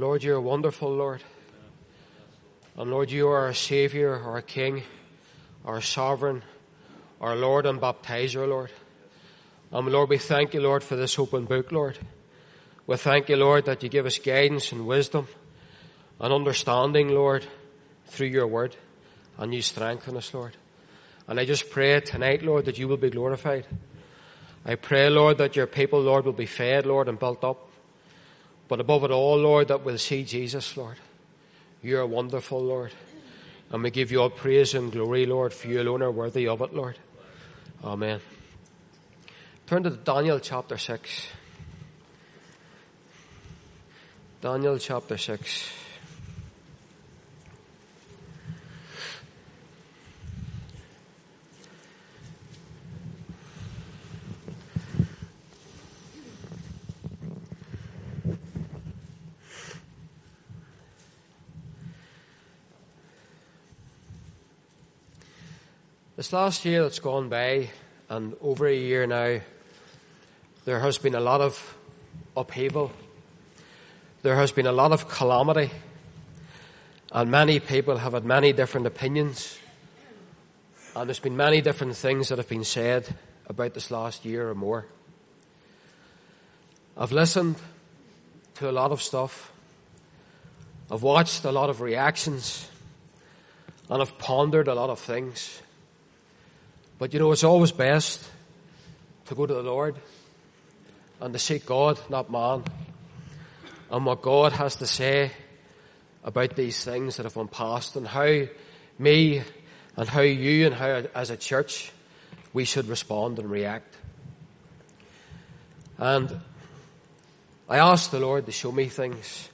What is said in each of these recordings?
Lord, you're wonderful, Lord. And Lord, you are our Savior, our King, our Sovereign, our Lord and Baptizer, Lord. And Lord, we thank you, Lord, for this open book, Lord. We thank you, Lord, that you give us guidance and wisdom and understanding, Lord, through your word. And you strengthen us, Lord. And I just pray tonight, Lord, that you will be glorified. I pray, Lord, that your people, Lord, will be fed, Lord, and built up. But above it all, Lord, that we'll see Jesus, Lord. You are wonderful, Lord. And we give you all praise and glory, Lord, for you alone are worthy of it, Lord. Amen. Turn to Daniel chapter 6. Daniel chapter 6. This last year that's gone by, and over a year now, there has been a lot of upheaval. There has been a lot of calamity. And many people have had many different opinions. And there's been many different things that have been said about this last year or more. I've listened to a lot of stuff. I've watched a lot of reactions. And I've pondered a lot of things. But you know, it's always best to go to the Lord and to seek God, not man, and what God has to say about these things that have gone past and how me and how you and how as a church we should respond and react. And I asked the Lord to show me things.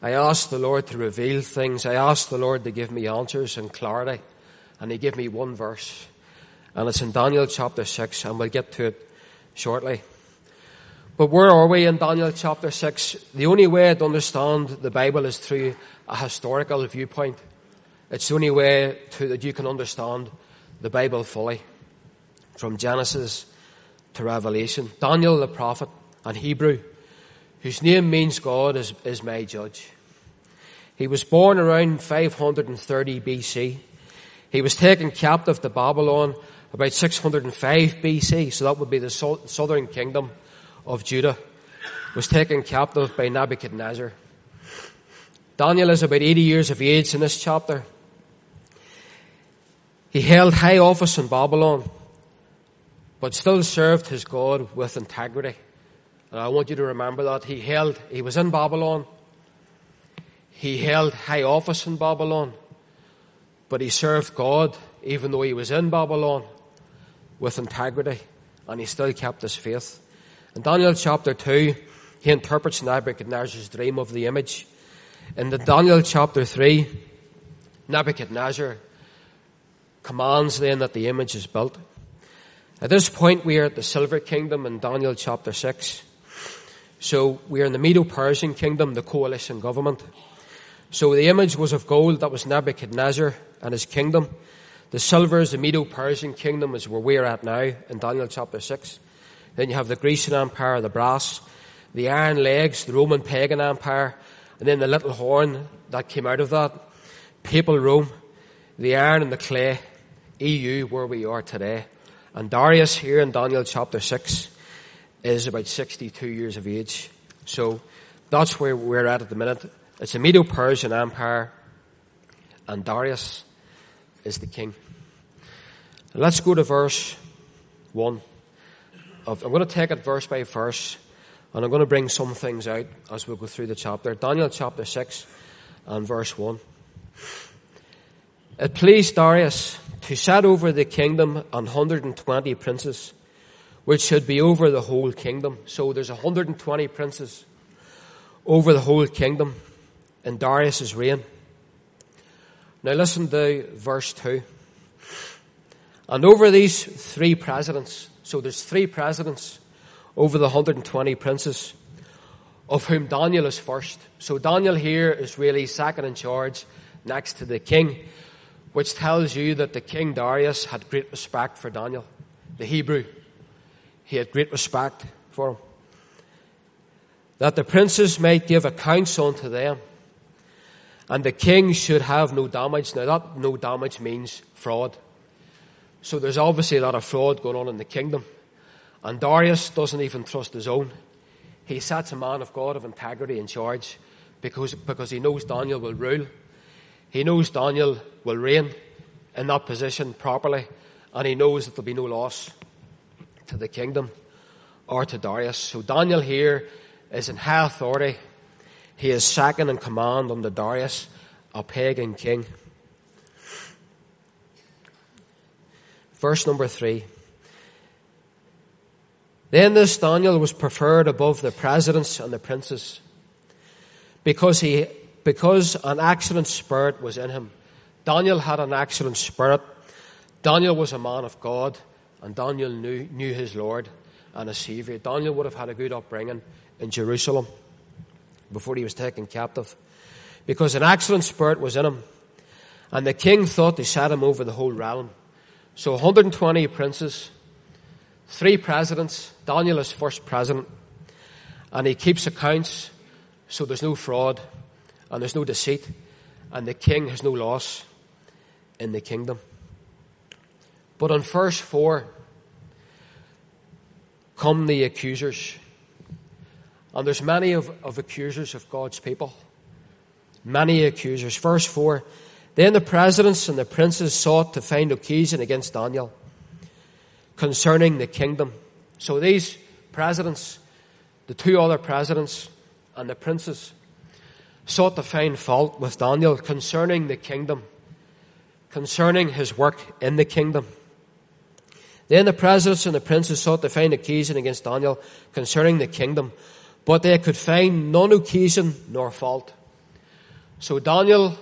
I asked the Lord to reveal things. I asked the Lord to give me answers and clarity. And He gave me one verse and it's in Daniel chapter 6, and we'll get to it shortly. But where are we in Daniel chapter 6? The only way to understand the Bible is through a historical viewpoint. It's the only way to, that you can understand the Bible fully, from Genesis to Revelation. Daniel the prophet, an Hebrew, whose name means God is, is my judge. He was born around 530 BC. He was taken captive to Babylon about 605 BC, so that would be the southern kingdom of Judah, was taken captive by Nebuchadnezzar. Daniel is about 80 years of age in this chapter. He held high office in Babylon, but still served his God with integrity. And I want you to remember that. He held, he was in Babylon. He held high office in Babylon, but he served God even though he was in Babylon with integrity, and he still kept his faith. In Daniel chapter 2, he interprets Nebuchadnezzar's dream of the image. In the Daniel chapter 3, Nebuchadnezzar commands then that the image is built. At this point, we are at the Silver Kingdom in Daniel chapter 6. So we are in the Medo-Persian kingdom, the coalition government. So the image was of gold, that was Nebuchadnezzar and his kingdom. The silver is the Medo-Persian kingdom is where we're at now in Daniel chapter 6. Then you have the Grecian Empire, the brass, the iron legs, the Roman pagan empire, and then the little horn that came out of that, papal Rome, the iron and the clay, EU, where we are today. And Darius here in Daniel chapter 6 is about 62 years of age. So that's where we're at at the minute. It's a Medo-Persian empire and Darius is the king. Let's go to verse 1. I'm going to take it verse by verse, and I'm going to bring some things out as we go through the chapter. Daniel chapter 6 and verse 1. It pleased Darius to set over the kingdom an 120 princes, which should be over the whole kingdom. So there's 120 princes over the whole kingdom in Darius's reign. Now listen to verse 2. And over these three presidents, so there's three presidents over the 120 princes, of whom Daniel is first. So Daniel here is really second in charge next to the king, which tells you that the king Darius had great respect for Daniel, the Hebrew. He had great respect for him. that the princes might give accounts unto them, and the king should have no damage. Now that no damage means fraud. So there's obviously a lot of fraud going on in the kingdom. And Darius doesn't even trust his own. He sets a man of God of integrity in charge because, because he knows Daniel will rule. He knows Daniel will reign in that position properly, and he knows that there'll be no loss to the kingdom or to Darius. So Daniel here is in high authority. He is second in command under Darius, a pagan king. Verse number three. Then this Daniel was preferred above the presidents and the princes because he, because an excellent spirit was in him. Daniel had an excellent spirit. Daniel was a man of God and Daniel knew, knew his Lord and his Savior. Daniel would have had a good upbringing in Jerusalem before he was taken captive because an excellent spirit was in him and the king thought to set him over the whole realm. So 120 princes, three presidents. Daniel is first president. And he keeps accounts so there's no fraud and there's no deceit. And the king has no loss in the kingdom. But on verse 4 come the accusers. And there's many of, of accusers of God's people. Many accusers. Verse 4 Then the presidents and the princes sought to find occasion against Daniel concerning the kingdom. So these presidents, the two other presidents and the princes, sought to find fault with Daniel concerning the kingdom, concerning his work in the kingdom. Then the presidents and the princes sought to find occasion against Daniel concerning the kingdom, but they could find none occasion nor fault. So Daniel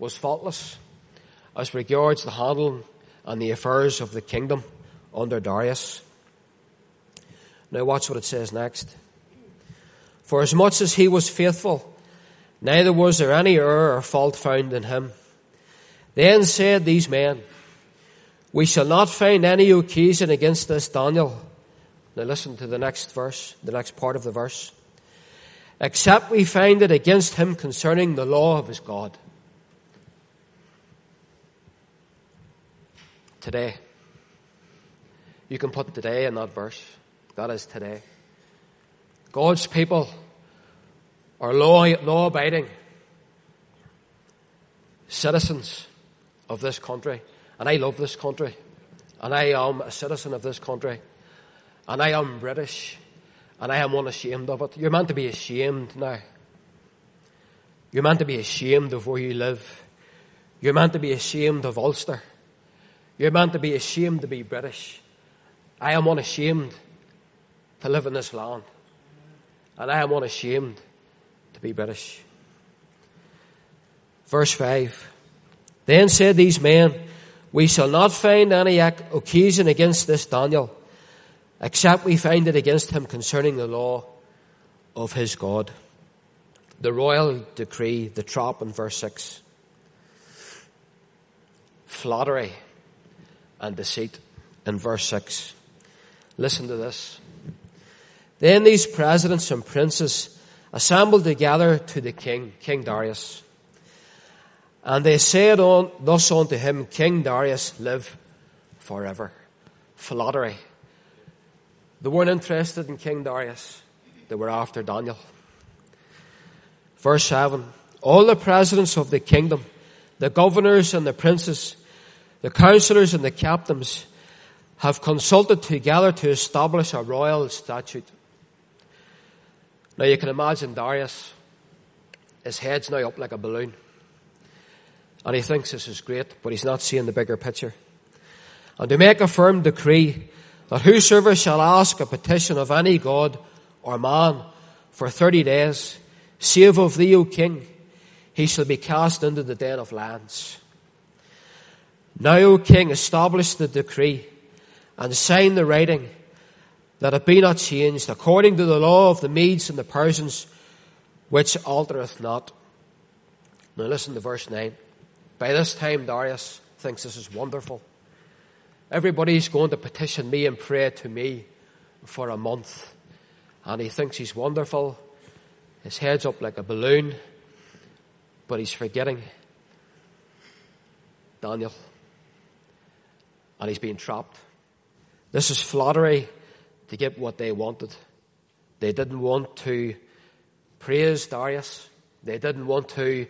was faultless as regards the handling and the affairs of the kingdom under Darius. Now watch what it says next. For as much as he was faithful, neither was there any error or fault found in him. Then said these men, we shall not find any occasion against this Daniel. Now listen to the next verse, the next part of the verse. Except we find it against him concerning the law of his God. Today. You can put today in that verse. That is today. God's people are law, law abiding citizens of this country. And I love this country. And I am a citizen of this country. And I am British. And I am unashamed of it. You're meant to be ashamed now. You're meant to be ashamed of where you live. You're meant to be ashamed of Ulster. You're meant to be ashamed to be British. I am unashamed to live in this land. And I am unashamed to be British. Verse 5. Then said these men, We shall not find any occasion against this Daniel, except we find it against him concerning the law of his God. The royal decree, the trap in verse 6. Flattery and deceit in verse 6. Listen to this. Then these presidents and princes assembled together to the king, King Darius. And they said on, thus unto him, King Darius, live forever. Flattery. They weren't interested in King Darius. They were after Daniel. Verse 7. All the presidents of the kingdom, the governors and the princes, the counselors and the captains, have consulted together to establish a royal statute. Now you can imagine Darius, his head's now up like a balloon. And he thinks this is great, but he's not seeing the bigger picture. And to make a firm decree that whosoever shall ask a petition of any god or man for thirty days, save of thee, O king, he shall be cast into the den of lions. Now, O king, establish the decree and sign the writing that it be not changed according to the law of the Medes and the Persians, which altereth not. Now listen to verse 9. By this time, Darius thinks this is wonderful. Everybody's going to petition me and pray to me for a month. And he thinks he's wonderful. His head's up like a balloon, but he's forgetting Daniel. And he's being trapped. This is flattery to get what they wanted. They didn't want to praise Darius. They didn't want to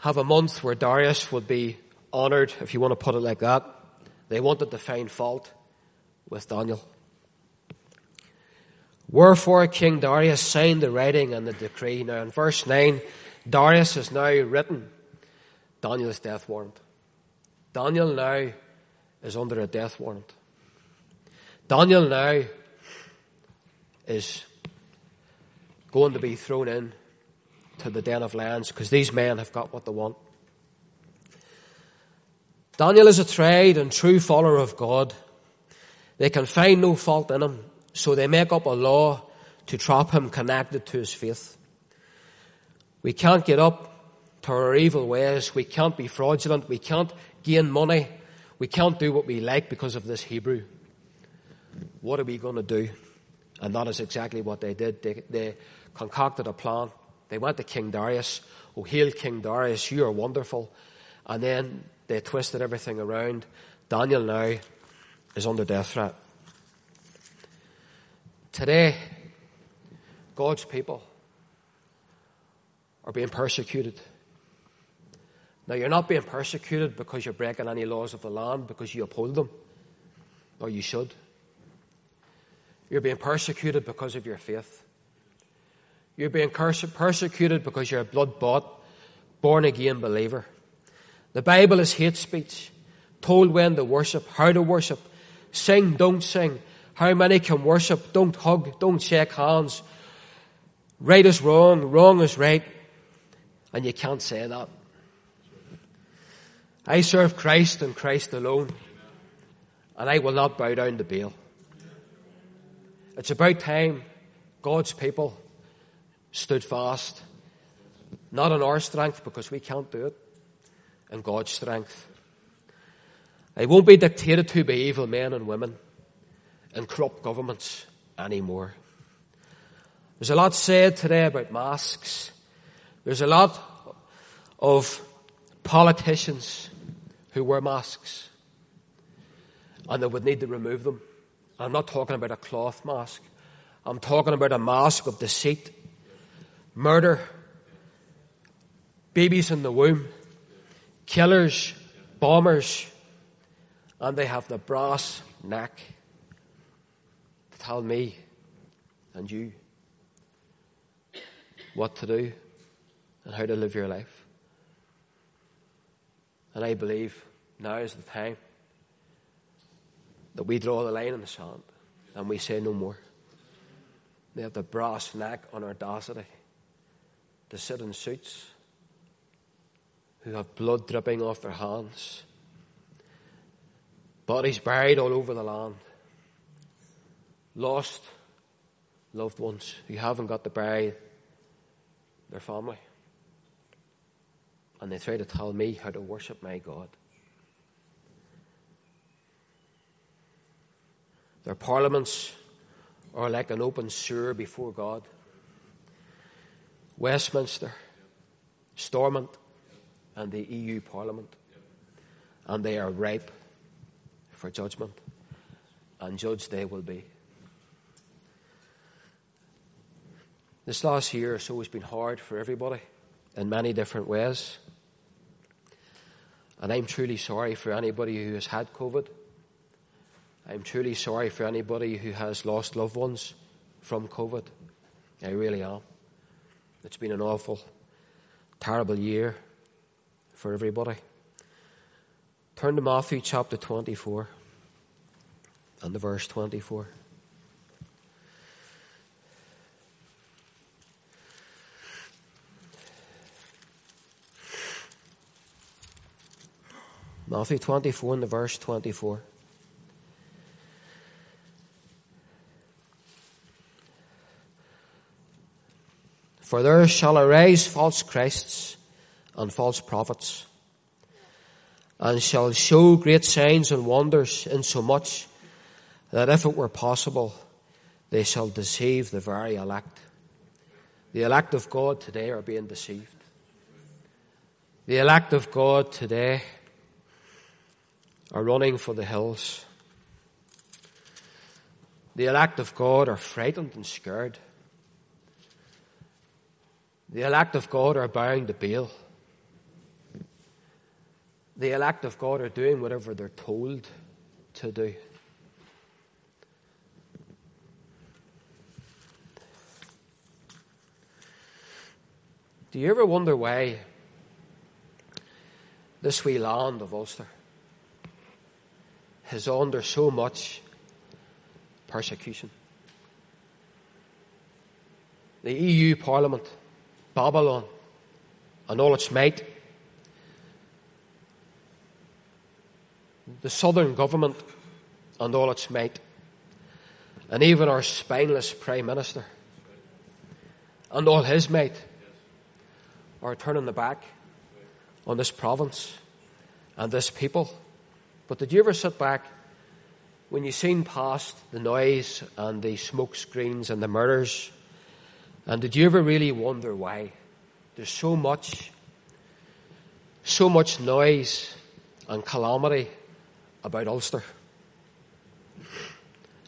have a month where Darius would be honored, if you want to put it like that. They wanted to find fault with Daniel. Wherefore King Darius signed the writing and the decree. Now in verse 9, Darius has now written Daniel's death warrant. Daniel now is under a death warrant. Daniel now is going to be thrown in to the den of lions because these men have got what they want. Daniel is a tried and true follower of God. They can find no fault in him. So they make up a law to trap him connected to his faith. We can't get up to our evil ways. We can't be fraudulent. We can't gain money. We can't do what we like because of this Hebrew. What are we going to do? And that is exactly what they did. They, they concocted a plan. They went to King Darius. Oh, hail King Darius, you are wonderful. And then they twisted everything around. Daniel now is under death threat. Today, God's people are being persecuted. Now, you're not being persecuted because you're breaking any laws of the land, because you uphold them, or you should. You're being persecuted because of your faith. You're being persecuted because you're a blood bought, born again believer. The Bible is hate speech, told when to worship, how to worship, sing, don't sing, how many can worship? Don't hug, don't shake hands. Right is wrong, wrong is right. And you can't say that. I serve Christ and Christ alone. And I will not bow down to Baal. It's about time God's people stood fast. Not in our strength because we can't do it. In God's strength. I won't be dictated to by evil men and women and corrupt governments anymore. There's a lot said today about masks. There's a lot of politicians who wear masks and they would need to remove them. I'm not talking about a cloth mask. I'm talking about a mask of deceit, murder, babies in the womb, killers, bombers, and they have the brass neck to tell me and you what to do and how to live your life. And I believe now is the time that we draw the line in the sand and we say no more. They have the brass neck on audacity to sit in suits who have blood dripping off their hands, bodies buried all over the land lost loved ones who haven't got to bury their family. And they try to tell me how to worship my God. Their parliaments are like an open sewer before God. Westminster, Stormont, and the EU Parliament. And they are ripe for judgment. And judged they will be. This last year or so has been hard for everybody in many different ways. And I'm truly sorry for anybody who has had COVID. I'm truly sorry for anybody who has lost loved ones from COVID. I really am. It's been an awful, terrible year for everybody. Turn to Matthew chapter 24 and the verse 24. Matthew 24 and the verse 24. For there shall arise false Christs and false prophets, and shall show great signs and wonders, insomuch that if it were possible, they shall deceive the very elect. The elect of God today are being deceived. The elect of God today are running for the hills. The elect of God are frightened and scared. The elect of God are bowing to Baal. The elect of God are doing whatever they're told to do. Do you ever wonder why this wee land of Ulster is under so much persecution? The EU Parliament, Babylon, and all its might, the southern government and all its might, and even our spineless Prime Minister and all his might are turning the back on this province and this people. But did you ever sit back when you seen past the noise and the smoke screens and the murders? And did you ever really wonder why? There's so much, so much noise and calamity about Ulster.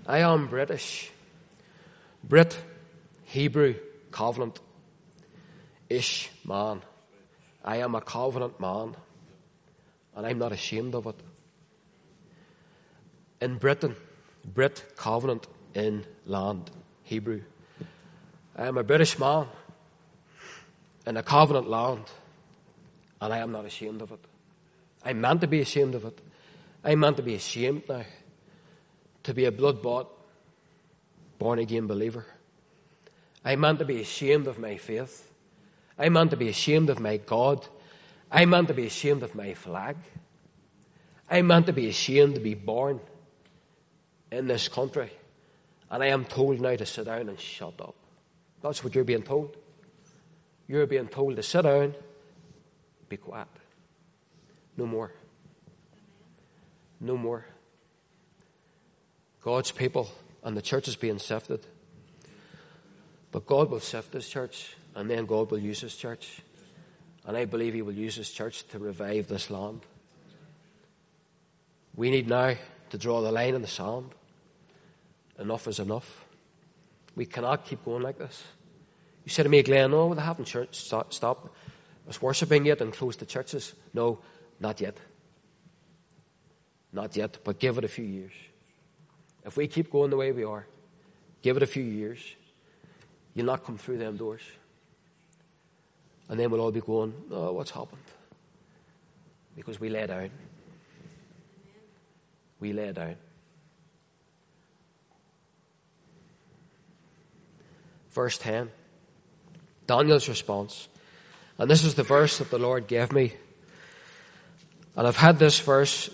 I am British. Brit, Hebrew, covenant ish man. I am a covenant man, and I'm not ashamed of it. In Britain, Brit covenant in land, Hebrew. I am a British man in a covenant land, and I am not ashamed of it. I'm meant to be ashamed of it. I'm meant to be ashamed now to be a blood bought, born again believer. I'm meant to be ashamed of my faith. I'm meant to be ashamed of my God. I'm meant to be ashamed of my flag. I'm meant to be ashamed to be born in this country. And I am told now to sit down and shut up. That's what you're being told. You're being told to sit down, be quiet. No more. No more. God's people and the church is being sifted. But God will sift this church and then God will use His church. And I believe He will use His church to revive this land. We need now to draw the line in the sand. Enough is enough. We cannot keep going like this. You said to me, Glenn, no, they haven't church stopped us worshipping yet and closed the churches. No, not yet. Not yet, but give it a few years. If we keep going the way we are, give it a few years, you'll not come through them doors. And then we'll all be going, oh, what's happened? Because we lay down. We lay down. Verse 10. Daniel's response. And this is the verse that the Lord gave me. And I've had this verse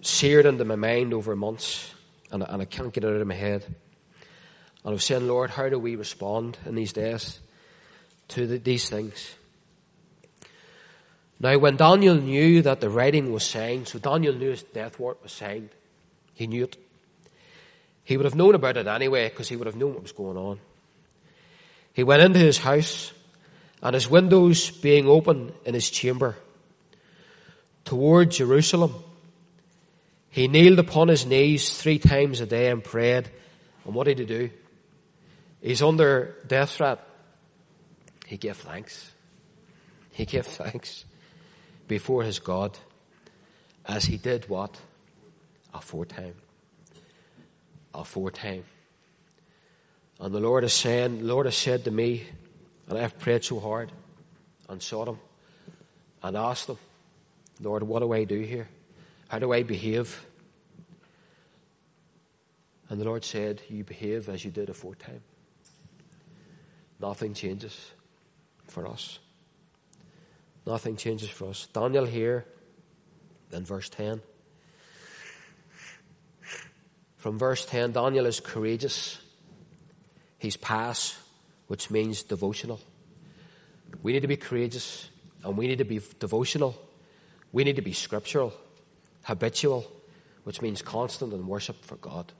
seared into my mind over months, and, and I can't get it out of my head. And I was saying, Lord, how do we respond in these days to the, these things? Now, when Daniel knew that the writing was signed, so Daniel knew his death warrant was signed, he knew it. He would have known about it anyway, because he would have known what was going on. He went into his house, and his windows being open in his chamber toward Jerusalem, he kneeled upon his knees three times a day and prayed. And what did he do? He's under death threat. He gave thanks. He gave thanks before his God as he did what? Aforetime. Aforetime. And the Lord is saying, the Lord has said to me, and I have prayed so hard and sought him and asked him, Lord, what do I do here? How do I behave? And the Lord said, You behave as you did aforetime. Nothing changes for us. Nothing changes for us. Daniel here in verse 10. From verse 10, Daniel is courageous. He's pass, which means devotional. We need to be courageous and we need to be devotional. We need to be scriptural, habitual, which means constant in worship for God.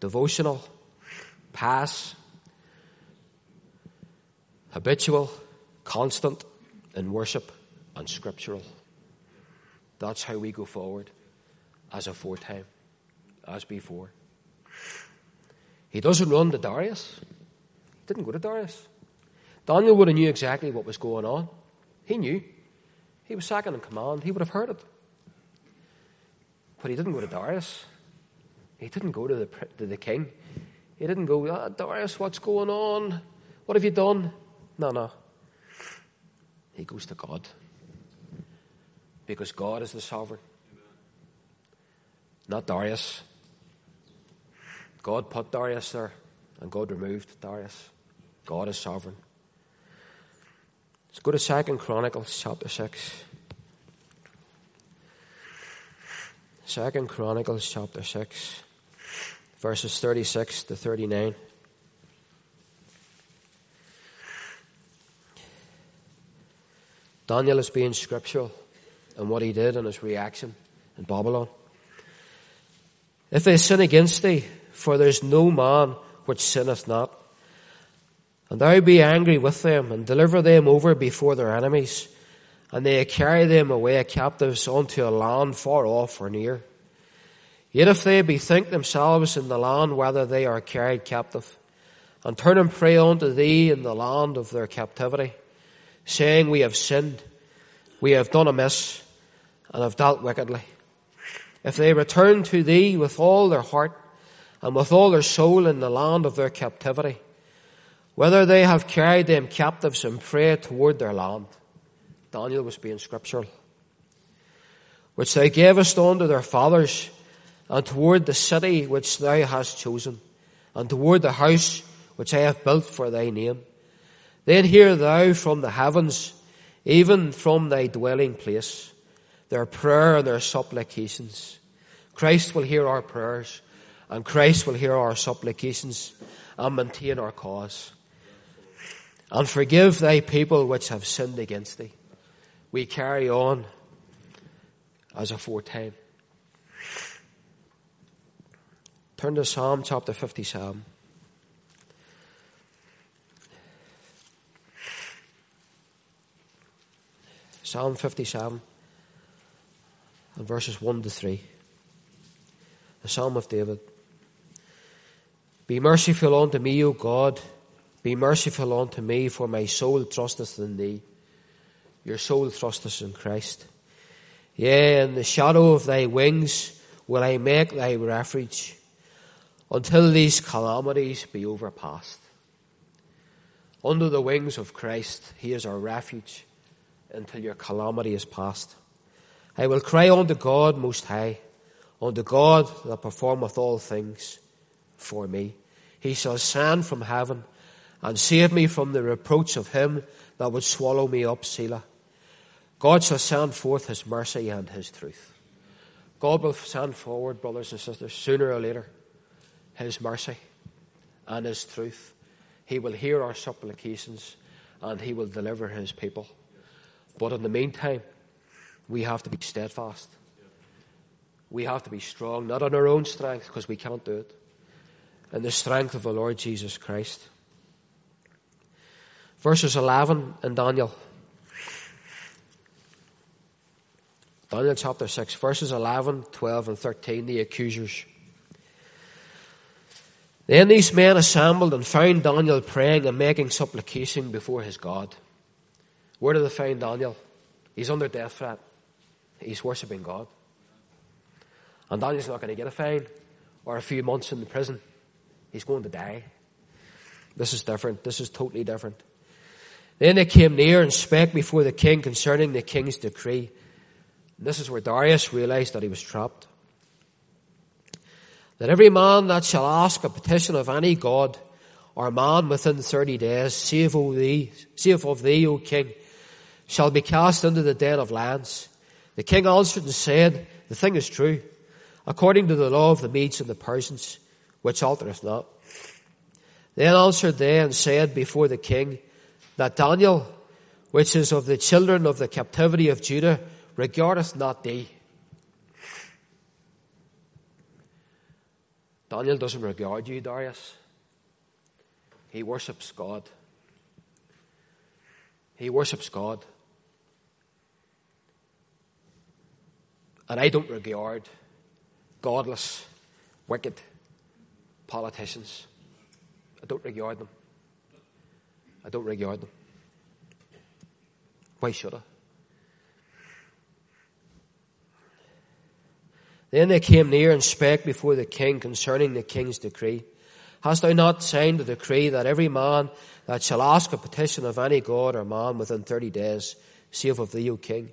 Devotional, pass, habitual, constant in worship, and scriptural. That's how we go forward as aforetime, as before. He doesn't run to Darius. He didn't go to Darius. Daniel would have knew exactly what was going on. He knew. He was second in command. He would have heard it. But he didn't go to Darius. He didn't go to the, to the king. He didn't go, ah, Darius, what's going on? What have you done? No, no. He goes to God. Because God is the sovereign. Not Darius. God put Darius there, and God removed Darius. God is sovereign. Let's go to Second Chronicles chapter six. Second Chronicles chapter six, verses thirty-six to thirty-nine. Daniel is being scriptural in what he did and his reaction in Babylon. If they sin against thee, for there is no man which sinneth not, and thou be angry with them, and deliver them over before their enemies, and they carry them away captives unto a land far off or near. Yet if they bethink themselves in the land whether they are carried captive, and turn and pray unto thee in the land of their captivity, saying, We have sinned, we have done amiss, and have dealt wickedly. If they return to thee with all their heart and with all their soul in the land of their captivity, whether they have carried them captives in pray toward their land, Daniel was being scriptural, which they gavest unto their fathers, and toward the city which thou hast chosen, and toward the house which I have built for thy name. Then hear thou from the heavens, even from thy dwelling place, their prayer and their supplications. Christ will hear our prayers, and Christ will hear our supplications, and maintain our cause. And forgive thy people which have sinned against thee. We carry on as aforetime. Turn to Psalm chapter 57. Psalm 57 and verses 1 to 3. The Psalm of David. Be merciful unto me, O God. Be merciful unto me, for my soul trusteth in thee. Your soul trusteth in Christ. Yea, in the shadow of thy wings will I make thy refuge until these calamities be overpast. Under the wings of Christ, He is our refuge until your calamity is past. I will cry unto God most high, unto God that performeth all things for me. He shall send from heaven and save me from the reproach of him that would swallow me up, Selah. God shall send forth his mercy and his truth. God will send forward, brothers and sisters, sooner or later, his mercy and his truth. He will hear our supplications and he will deliver his people. But in the meantime, we have to be steadfast. We have to be strong, not on our own strength, because we can't do it, in the strength of the Lord Jesus Christ. Verses 11 in Daniel. Daniel chapter 6, verses 11, 12, and 13, the accusers. Then these men assembled and found Daniel praying and making supplication before his God. Where did they find Daniel? He's under death threat. He's worshipping God. And Daniel's not going to get a fine or a few months in the prison. He's going to die. This is different. This is totally different. Then they came near and spake before the king concerning the king's decree. And this is where Darius realized that he was trapped. That every man that shall ask a petition of any god or man within thirty days, save of thee, save of thee, O king, shall be cast into the den of lions. The king answered and said, The thing is true, according to the law of the Medes and the Persians, which altereth not. Then answered they and said before the king, That Daniel, which is of the children of the captivity of Judah, regardeth not thee. Daniel doesn't regard you, Darius. He worships God. He worships God. And I don't regard godless, wicked politicians. I don't regard them. I don't regard them. Why should I? Then they came near and spake before the king concerning the king's decree. Hast thou not signed the decree that every man that shall ask a petition of any god or man within thirty days, save of thee, O king,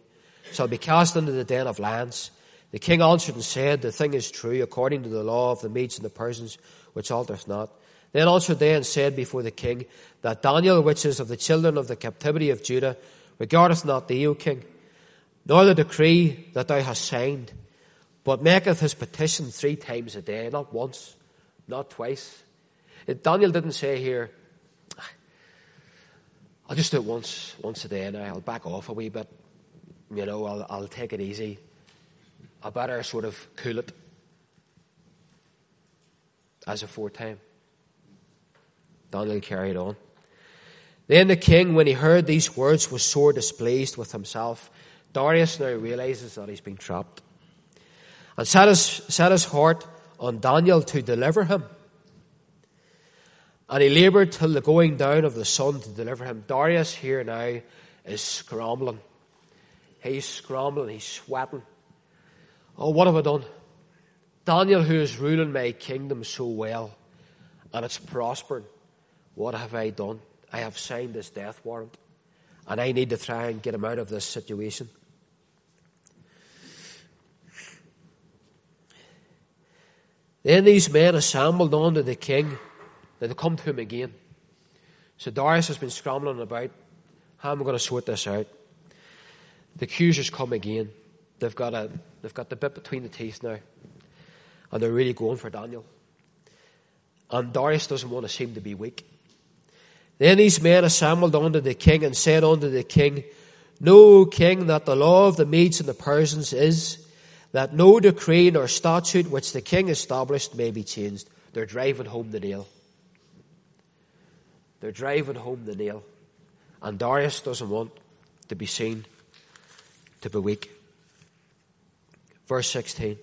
shall be cast into the den of lions? The king answered and said, The thing is true, according to the law of the Medes and the Persians, which altereth not. Then answered they and said before the king, That Daniel, which is of the children of the captivity of Judah, regardeth not thee, O king, nor the decree that thou hast signed, but maketh his petition three times a day, not once, not twice. Daniel didn't say here, I'll just do it once, once a day now. I'll back off a wee bit. You know, I'll, I'll take it easy. I better sort of cool it as aforetime. time. Daniel carried on. Then the king, when he heard these words, was sore displeased with himself. Darius now realizes that he's been trapped and set his, set his heart on Daniel to deliver him. And he labored till the going down of the sun to deliver him. Darius here now is scrambling. He's scrambling, he's sweating. Oh, what have I done? Daniel, who is ruling my kingdom so well, and it's prospering, what have I done? I have signed this death warrant, and I need to try and get him out of this situation. Then these men assembled unto the king. Now they come to him again. So Darius has been scrambling about. How am I going to sort this out? The accusers come again. They've got a they've got the bit between the teeth now. And they're really going for Daniel. And Darius doesn't want to seem to be weak. Then these men assembled unto the king and said unto the king, Know, king, that the law of the Medes and the Persians is that no decree nor statute which the king established may be changed. They're driving home the nail. They're driving home the nail. And Darius doesn't want to be seen to be weak. Verse 16.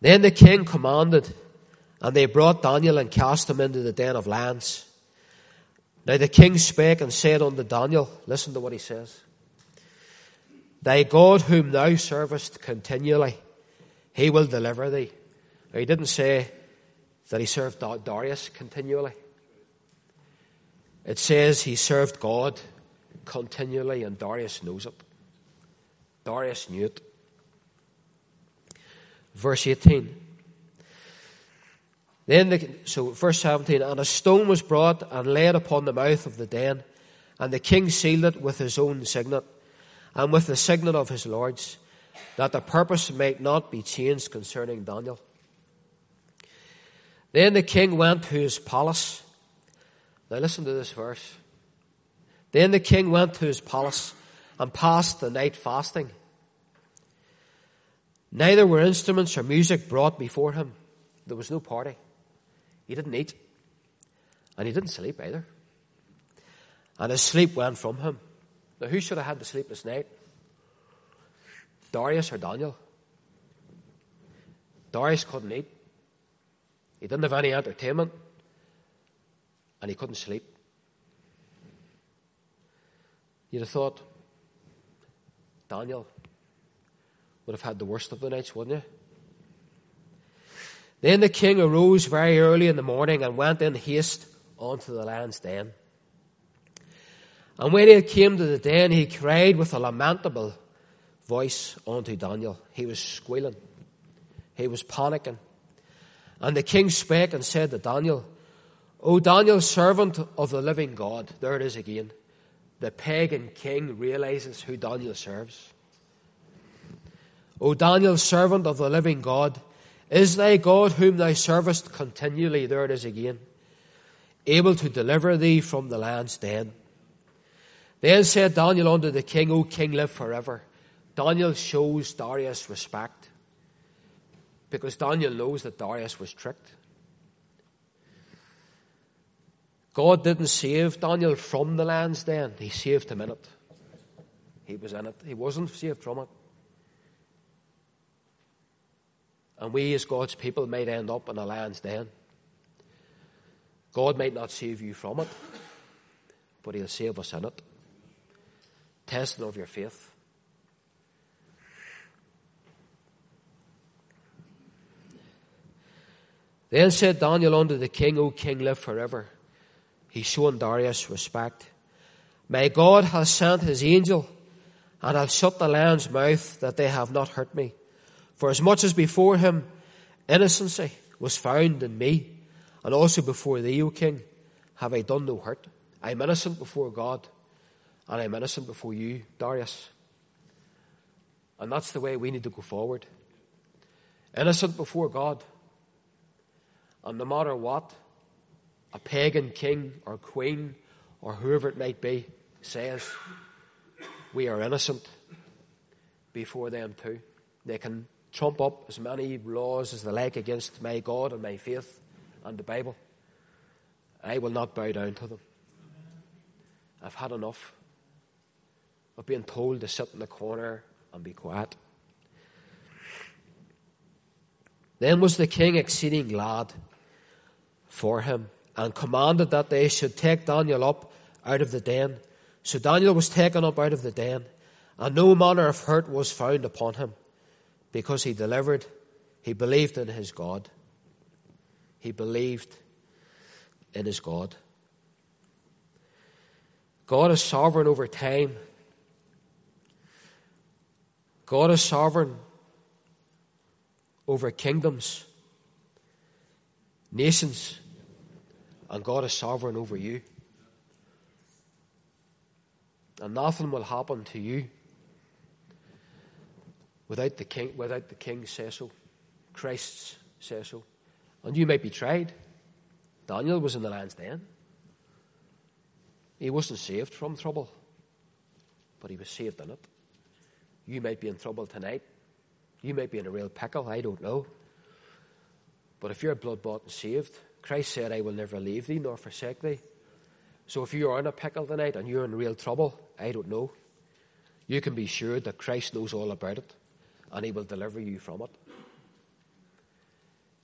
Then the king commanded, and they brought Daniel and cast him into the den of lions. Now the king spake and said unto Daniel, listen to what he says. Thy God whom thou servest continually, he will deliver thee. Now, he didn't say that he served Darius continually. It says he served God continually, and Darius knows it. Darius knew it. Verse 18. Then, the, so verse 17, and a stone was brought and laid upon the mouth of the den, and the king sealed it with his own signet and with the signet of his lords, that the purpose might not be changed concerning Daniel. Then the king went to his palace. Now listen to this verse. Then the king went to his palace and passed the night fasting. Neither were instruments or music brought before him. There was no party. He didn't eat. And he didn't sleep either. And his sleep went from him. Now, who should have had the sleepless night? Darius or Daniel? Darius couldn't eat. He didn't have any entertainment. And he couldn't sleep. You'd have thought Daniel would have had the worst of the nights, wouldn't you? Then the king arose very early in the morning and went in haste unto the lion's den. And when he came to the den, he cried with a lamentable voice unto Daniel. He was squealing. He was panicking. And the king spake and said to Daniel, O Daniel, servant of the living God. There it is again. The pagan king realizes who Daniel serves. O Daniel, servant of the living God, is thy God whom thou servest continually, there it is again, able to deliver thee from the lion's den? Then said Daniel unto the king, O king, live forever. Daniel shows Darius respect because Daniel knows that Darius was tricked. God didn't save Daniel from the lion's den, He saved him in it. He was in it, he wasn't saved from it. And we, as God's people, might end up in a lion's den. God might not save you from it, but He'll save us in it. Testing of your faith. Then said Daniel unto the king, O king, live forever. He showed Darius respect. My God has sent his angel and hath shut the lion's mouth that they have not hurt me. For as much as before him innocency eh, was found in me, and also before thee, O king, have I done no hurt. I am innocent before God, and I am innocent before you, Darius. And that's the way we need to go forward. Innocent before God. And no matter what a pagan king or queen or whoever it might be says, we are innocent before them too. They can trump up as many laws as they like against my God and my faith and the Bible. I will not bow down to them. I've had enough of being told to sit in the corner and be quiet. Then was the king exceeding glad for him and commanded that they should take Daniel up out of the den. So Daniel was taken up out of the den, and no manner of hurt was found upon him because he delivered, he believed in his God. He believed in his God. God is sovereign over time. God is sovereign over kingdoms, nations, and God is sovereign over you. And nothing will happen to you without the king, without the king say so. Christ say so. And you might be tried. Daniel was in the lion's den. He wasn't saved from trouble, but he was saved in it. You might be in trouble tonight. You might be in a real pickle. I don't know. But if you're blood bought and saved, Christ said, I will never leave thee nor forsake thee. So if you are in a pickle tonight and you're in real trouble, I don't know. You can be sure that Christ knows all about it and he will deliver you from it.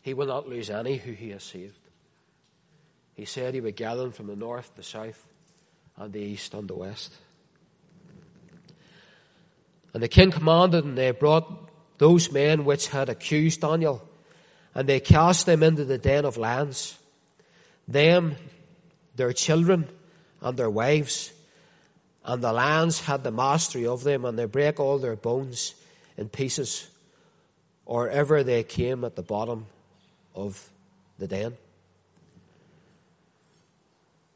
He will not lose any who he has saved. He said he would gather them from the north, the south, and the east and the west. And the king commanded, and they brought those men which had accused Daniel, and they cast them into the den of lions. Them, their children, and their wives, and the lions had the mastery of them, and they brake all their bones in pieces, or ever they came at the bottom of the den.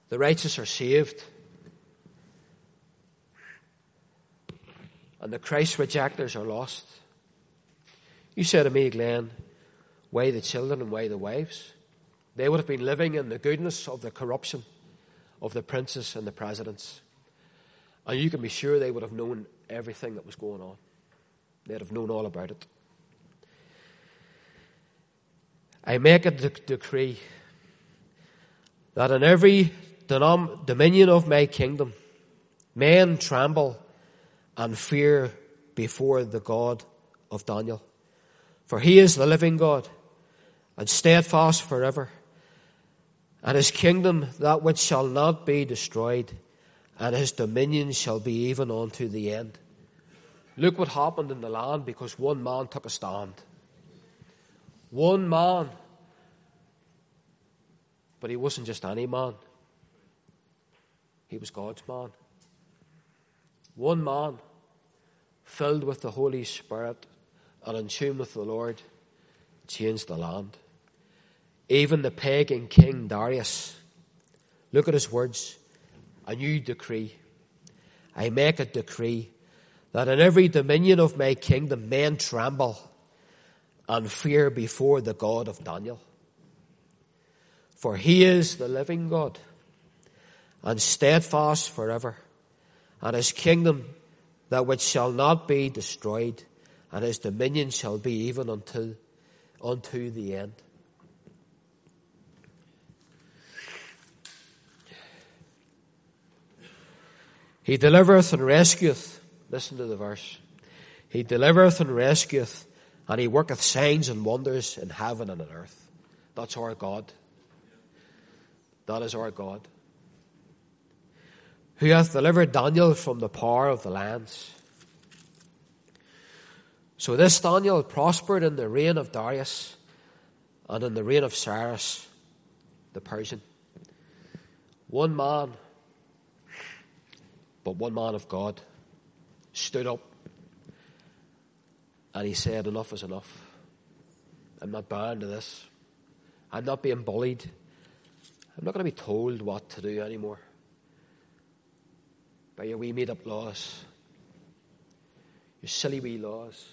The righteous are saved, and the Christ rejectors are lost. You said to me, Glenn, why the children and why the wives? They would have been living in the goodness of the corruption of the princes and the presidents. And you can be sure they would have known everything that was going on. They'd have known all about it. I make a de- decree that in every denom- dominion of my kingdom, men tremble and fear before the God of Daniel. For he is the living God and steadfast forever. And his kingdom that which shall not be destroyed, and his dominion shall be even unto the end. Look what happened in the land because one man took a stand. One man. But he wasn't just any man. He was God's man. One man filled with the Holy Spirit and in tune with the Lord changed the land. Even the pagan king Darius, look at his words. A new decree. I make a decree that in every dominion of my kingdom men tremble and fear before the God of Daniel. For he is the living God and steadfast forever, and his kingdom that which shall not be destroyed, and his dominion shall be even until unto the end. He delivereth and rescueth. Listen to the verse. He delivereth and rescueth, and he worketh signs and wonders in heaven and on earth. That's our God. That is our God. Who hath delivered Daniel from the power of the lands. So this Daniel prospered in the reign of Darius and in the reign of Cyrus the Persian. One man but one man of God stood up and he said, Enough is enough. I'm not bound to this. I'm not being bullied. I'm not going to be told what to do anymore by your wee made up laws, your silly wee laws.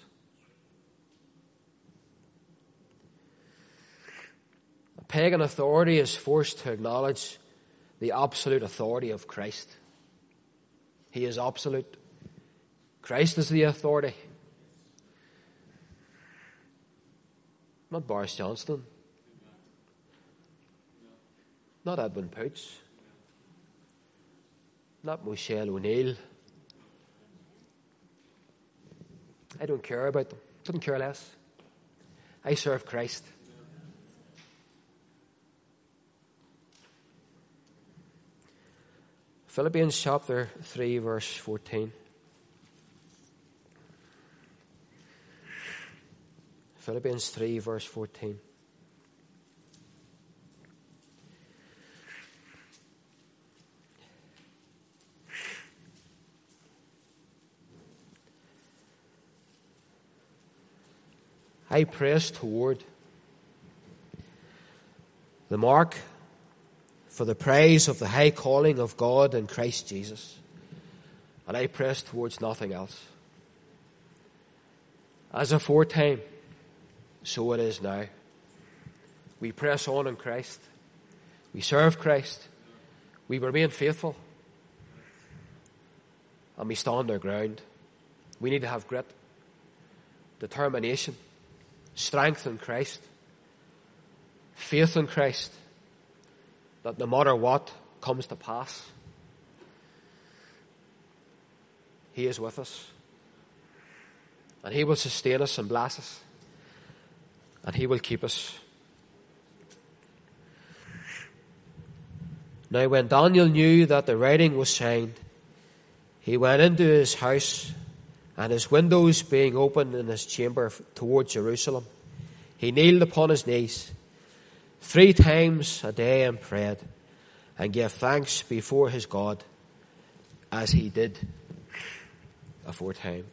A pagan authority is forced to acknowledge the absolute authority of Christ. He is absolute. Christ is the authority. Not Boris Johnson. Not Edwin Poots. Not Michelle O'Neill. I don't care about them. Couldn't care less. I serve Christ. Philippians chapter 3, verse 14. Philippians 3, verse 14. I press toward the mark for the praise of the high calling of God in Christ Jesus. And I press towards nothing else. As aforetime, so it is now. We press on in Christ. We serve Christ. We remain faithful. And we stand our ground. We need to have grit, determination, strength in Christ, faith in Christ that no matter what comes to pass, He is with us. And He will sustain us and bless us. And He will keep us. Now, when Daniel knew that the writing was signed, he went into his house, and his windows being open in his chamber towards Jerusalem, he kneeled upon his knees three times a day and prayed and gave thanks before his God as he did aforetime.